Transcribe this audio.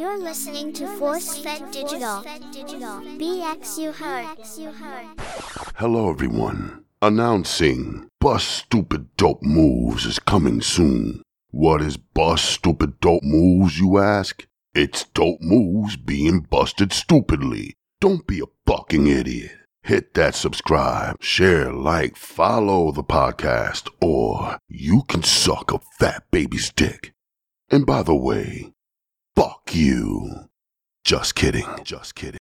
You're listening to Force Fed Digital. BX you heard. Hello, everyone. Announcing Bust Stupid Dope Moves is coming soon. What is Bust Stupid Dope Moves, you ask? It's dope moves being busted stupidly. Don't be a fucking idiot. Hit that subscribe, share, like, follow the podcast, or you can suck a fat baby's dick. And by the way, fuck you. Just kidding, just kidding.